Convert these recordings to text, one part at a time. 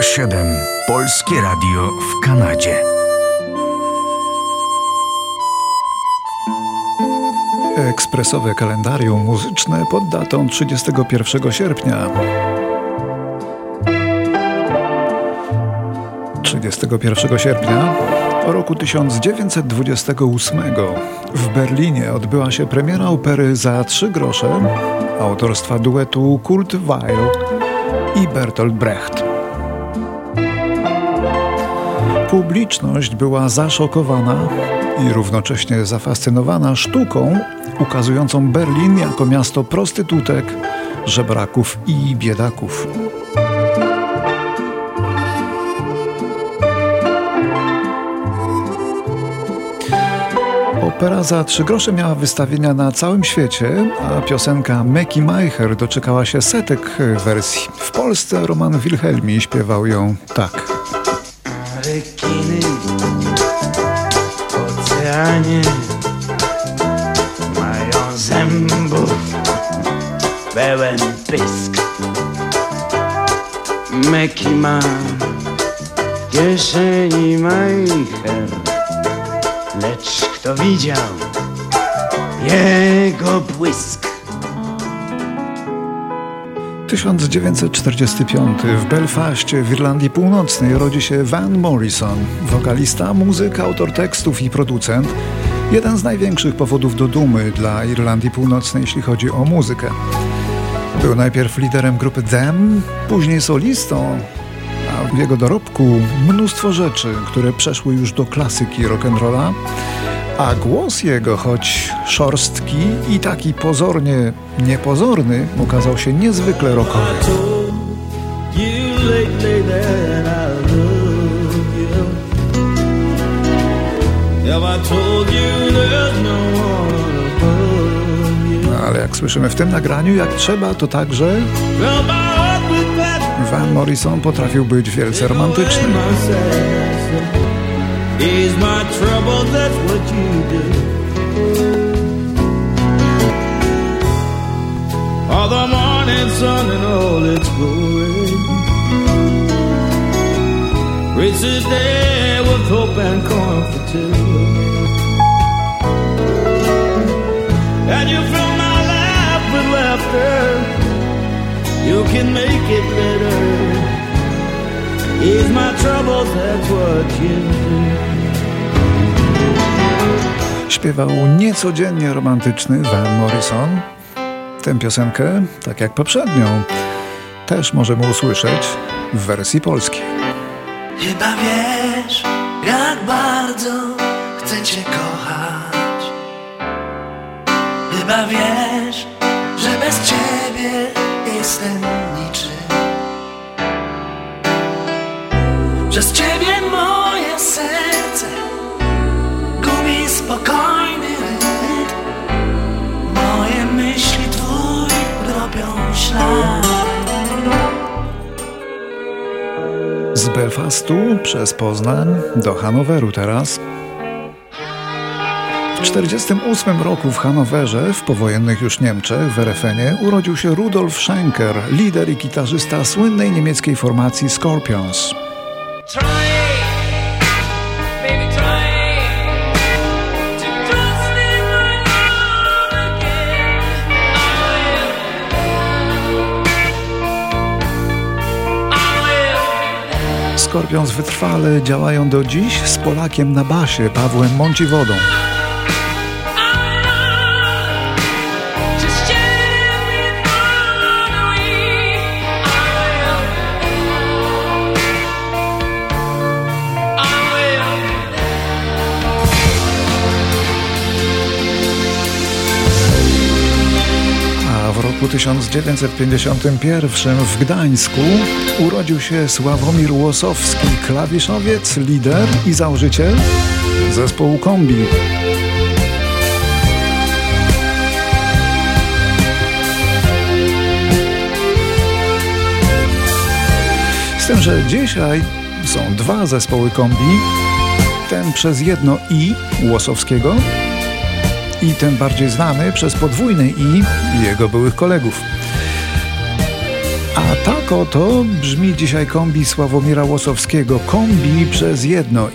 Radio 7. Polskie Radio w Kanadzie. Ekspresowe kalendarium muzyczne pod datą 31 sierpnia. 31 sierpnia roku 1928 w Berlinie odbyła się premiera opery za trzy grosze autorstwa duetu Kurt Weill i Bertolt Brecht. Publiczność była zaszokowana i równocześnie zafascynowana sztuką ukazującą Berlin jako miasto prostytutek, żebraków i biedaków. Opera za trzy grosze miała wystawienia na całym świecie, a piosenka Meki Meicher doczekała się setek wersji. W Polsce Roman Wilhelmi śpiewał ją tak. Rekiny oceanie mają zębów pełen pysk. Meki ma kieszeni Meicher, lecz kto widział jego błysk? 1945 w Belfaście w Irlandii Północnej rodzi się Van Morrison, wokalista, muzyk, autor tekstów i producent. Jeden z największych powodów do dumy dla Irlandii Północnej, jeśli chodzi o muzykę. Był najpierw liderem grupy Them, później solistą, a w jego dorobku mnóstwo rzeczy, które przeszły już do klasyki rock'n'rolla a głos jego, choć szorstki i taki pozornie niepozorny, okazał się niezwykle rockowy. No, ale jak słyszymy w tym nagraniu, jak trzeba, to także Van Morrison potrafił być wielce romantyczny. Ease my trouble, that's what you do. All the morning sun and all its glory. Reach the day with hope and comfort too. And you fill my life with laughter. You can make it better. Ease my troubles, that's what you do. Śpiewał niecodziennie romantyczny Van Morrison. Tę piosenkę, tak jak poprzednią, też możemy usłyszeć w wersji polskiej. Chyba wiesz, jak bardzo chcę Cię kochać. Chyba wiesz, że bez Ciebie jestem niczym. Przez Ciebie moje serce Belfastu przez Poznań do Hanoweru teraz. W 1948 roku w Hanowerze, w powojennych już Niemczech, w Erefenie, urodził się Rudolf Schenker, lider i gitarzysta słynnej niemieckiej formacji Scorpions. Scorpions wytrwale działają do dziś z Polakiem na basie Pawłem Mąciwodą. Roku 1951 w Gdańsku urodził się Sławomir Łosowski, klawiszowiec, lider i założyciel zespołu Kombi. Z tym, że dzisiaj są dwa zespoły Kombi, ten przez jedno i Łosowskiego i ten bardziej znany przez podwójny i jego byłych kolegów. A tak oto brzmi dzisiaj kombi Sławomira Łosowskiego. Kombi przez jedno i.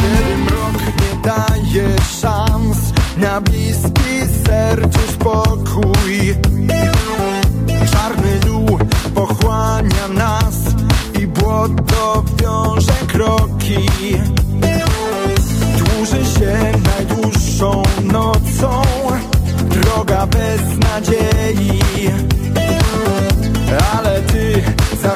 Kiedy mrok nie daje szans na bliski sercu spokój. Czarny dół pochłania nas i błoto wiąże kroki. Dłuży się najdłuższą nocą, droga bez nadziei. Ale ty za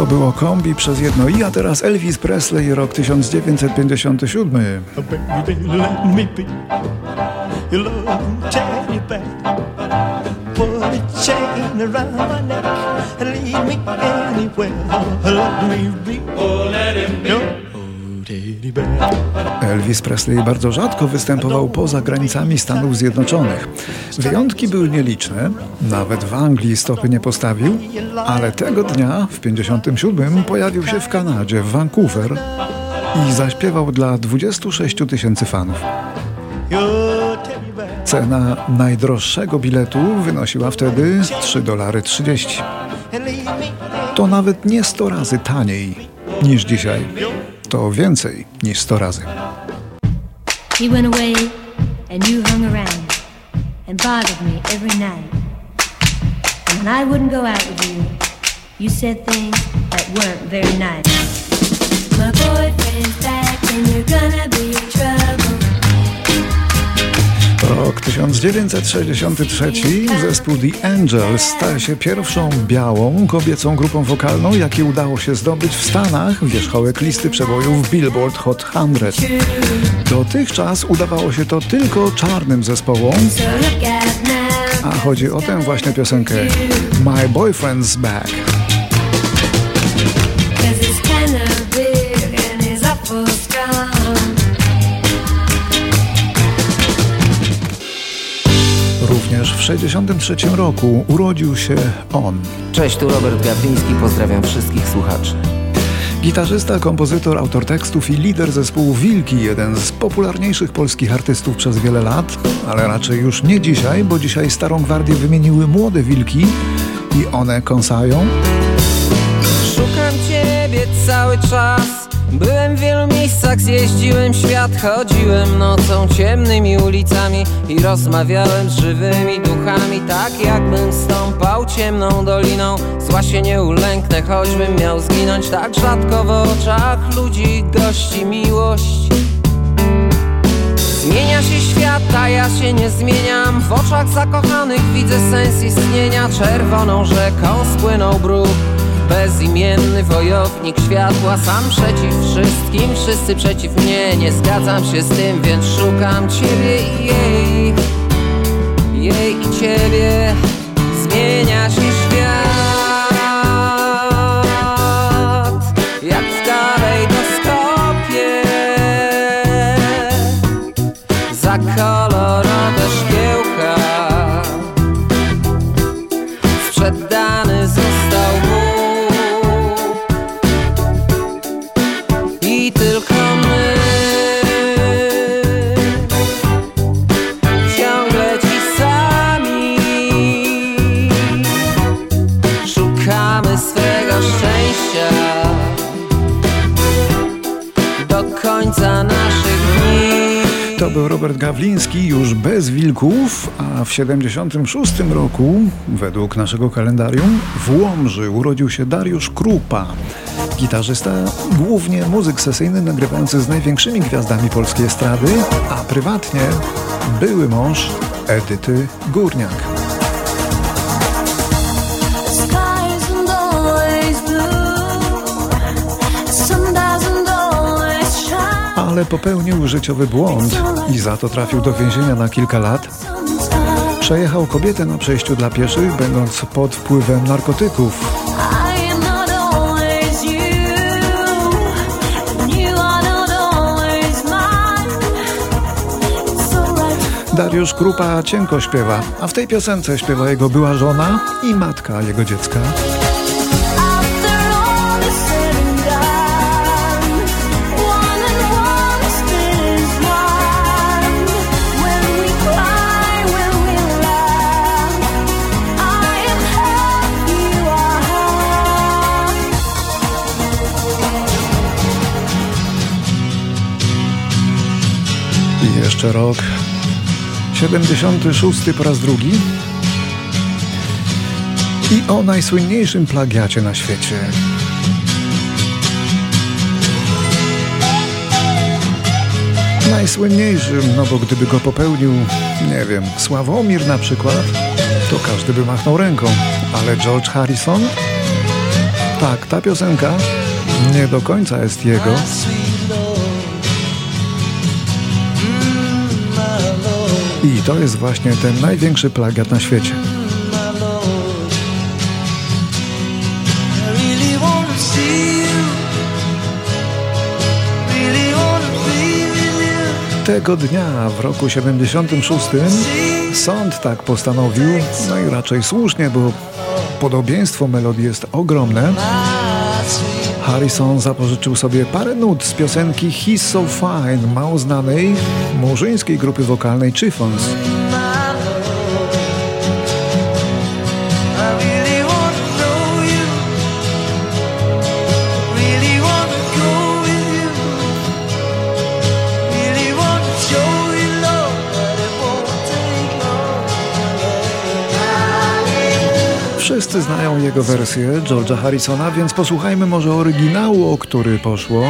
To było kombi przez jedno i, a teraz Elvis Presley, rok 1957. Oh, Elvis Presley bardzo rzadko występował poza granicami Stanów Zjednoczonych. Wyjątki były nieliczne, nawet w Anglii stopy nie postawił, ale tego dnia, w 57, pojawił się w Kanadzie, w Vancouver i zaśpiewał dla 26 tysięcy fanów. Cena najdroższego biletu wynosiła wtedy 3 dolary 30. And lead me To nawet nie 100 razy taniej niż dzisiaj. To więcej niż 100 razy. He went away and you hung around and bothered me every night. And when I wouldn't go out with you, you said things that weren't very nice. My boyfriend's back and you're gonna be in trouble. Rok 1963 zespół The Angels stał się pierwszą białą kobiecą grupą wokalną, jakiej udało się zdobyć w Stanach wierzchołek listy przebojów Billboard Hot 100. Dotychczas udawało się to tylko czarnym zespołom, a chodzi o tę właśnie piosenkę My Boyfriend's Back. 1963 roku urodził się on. Cześć, tu Robert Gapliński, pozdrawiam wszystkich słuchaczy. Gitarzysta, kompozytor, autor tekstów i lider zespołu Wilki, jeden z popularniejszych polskich artystów przez wiele lat, ale raczej już nie dzisiaj, bo dzisiaj Starą Gwardię wymieniły młode Wilki i one kąsają. Szukam ciebie cały czas Byłem w wielu miejscach, zjeździłem świat, chodziłem nocą ciemnymi ulicami i rozmawiałem z żywymi duchami, tak jakbym stąpał ciemną doliną. Zła się nie ulęknę, choćbym miał zginąć, tak rzadko w oczach ludzi gości miłość. Zmienia się świat, a ja się nie zmieniam W oczach zakochanych widzę sens istnienia Czerwoną rzeką spłynął bruk Bezimienny wojownik światła Sam przeciw wszystkim, wszyscy przeciw mnie Nie zgadzam się z tym, więc szukam ciebie i jej Robert Gawliński już bez wilków, a w 76 roku, według naszego kalendarium, w Łomży urodził się Dariusz Krupa. Gitarzysta, głównie muzyk sesyjny nagrywający z największymi gwiazdami polskiej estrady, a prywatnie były mąż Edyty Górniak. Ale popełnił życiowy błąd i za to trafił do więzienia na kilka lat. Przejechał kobietę na przejściu dla pieszych, będąc pod wpływem narkotyków. Dariusz Krupa cienko śpiewa, a w tej piosence śpiewa jego była żona i matka jego dziecka. Jeszcze rok 76 po raz drugi. I o najsłynniejszym plagiacie na świecie. Najsłynniejszym, no bo gdyby go popełnił, nie wiem, Sławomir na przykład, to każdy by machnął ręką. Ale George Harrison? Tak, ta piosenka nie do końca jest jego. I to jest właśnie ten największy plagiat na świecie. Tego dnia w roku 76 sąd tak postanowił, no i raczej słusznie, bo podobieństwo melodii jest ogromne. Harrison zapożyczył sobie parę nut z piosenki He's So Fine, mało znanej murzyńskiej grupy wokalnej Chiffons. Wszyscy znają jego wersję George'a Harrisona, więc posłuchajmy może oryginału, o który poszło.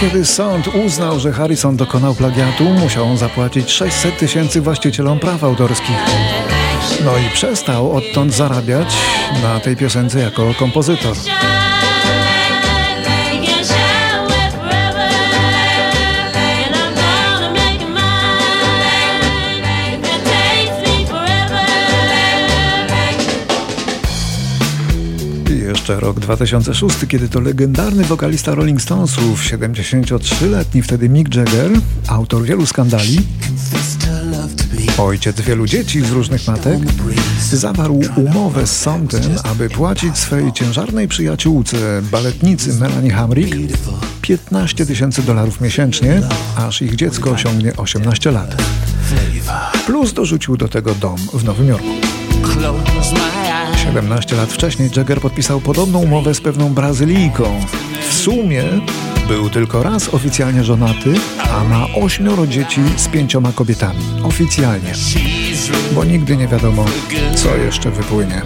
Kiedy sąd uznał, że Harrison dokonał plagiatu, musiał on zapłacić 600 tysięcy właścicielom praw autorskich. No i przestał odtąd zarabiać na tej piosence jako kompozytor. Jeszcze rok 2006, kiedy to legendarny wokalista Rolling Stonesów, 73-letni wtedy Mick Jagger, autor wielu skandali, ojciec wielu dzieci z różnych matek, zawarł umowę z sądem, aby płacić swojej ciężarnej przyjaciółce, baletnicy Melanie Hamrick, 15 tysięcy dolarów miesięcznie, aż ich dziecko osiągnie 18 lat. Plus dorzucił do tego dom w Nowym Jorku. 17 lat wcześniej Jagger podpisał podobną umowę z pewną Brazylijką. W sumie był tylko raz oficjalnie żonaty, a ma ośmioro dzieci z pięcioma kobietami. Oficjalnie. Bo nigdy nie wiadomo, co jeszcze wypłynie.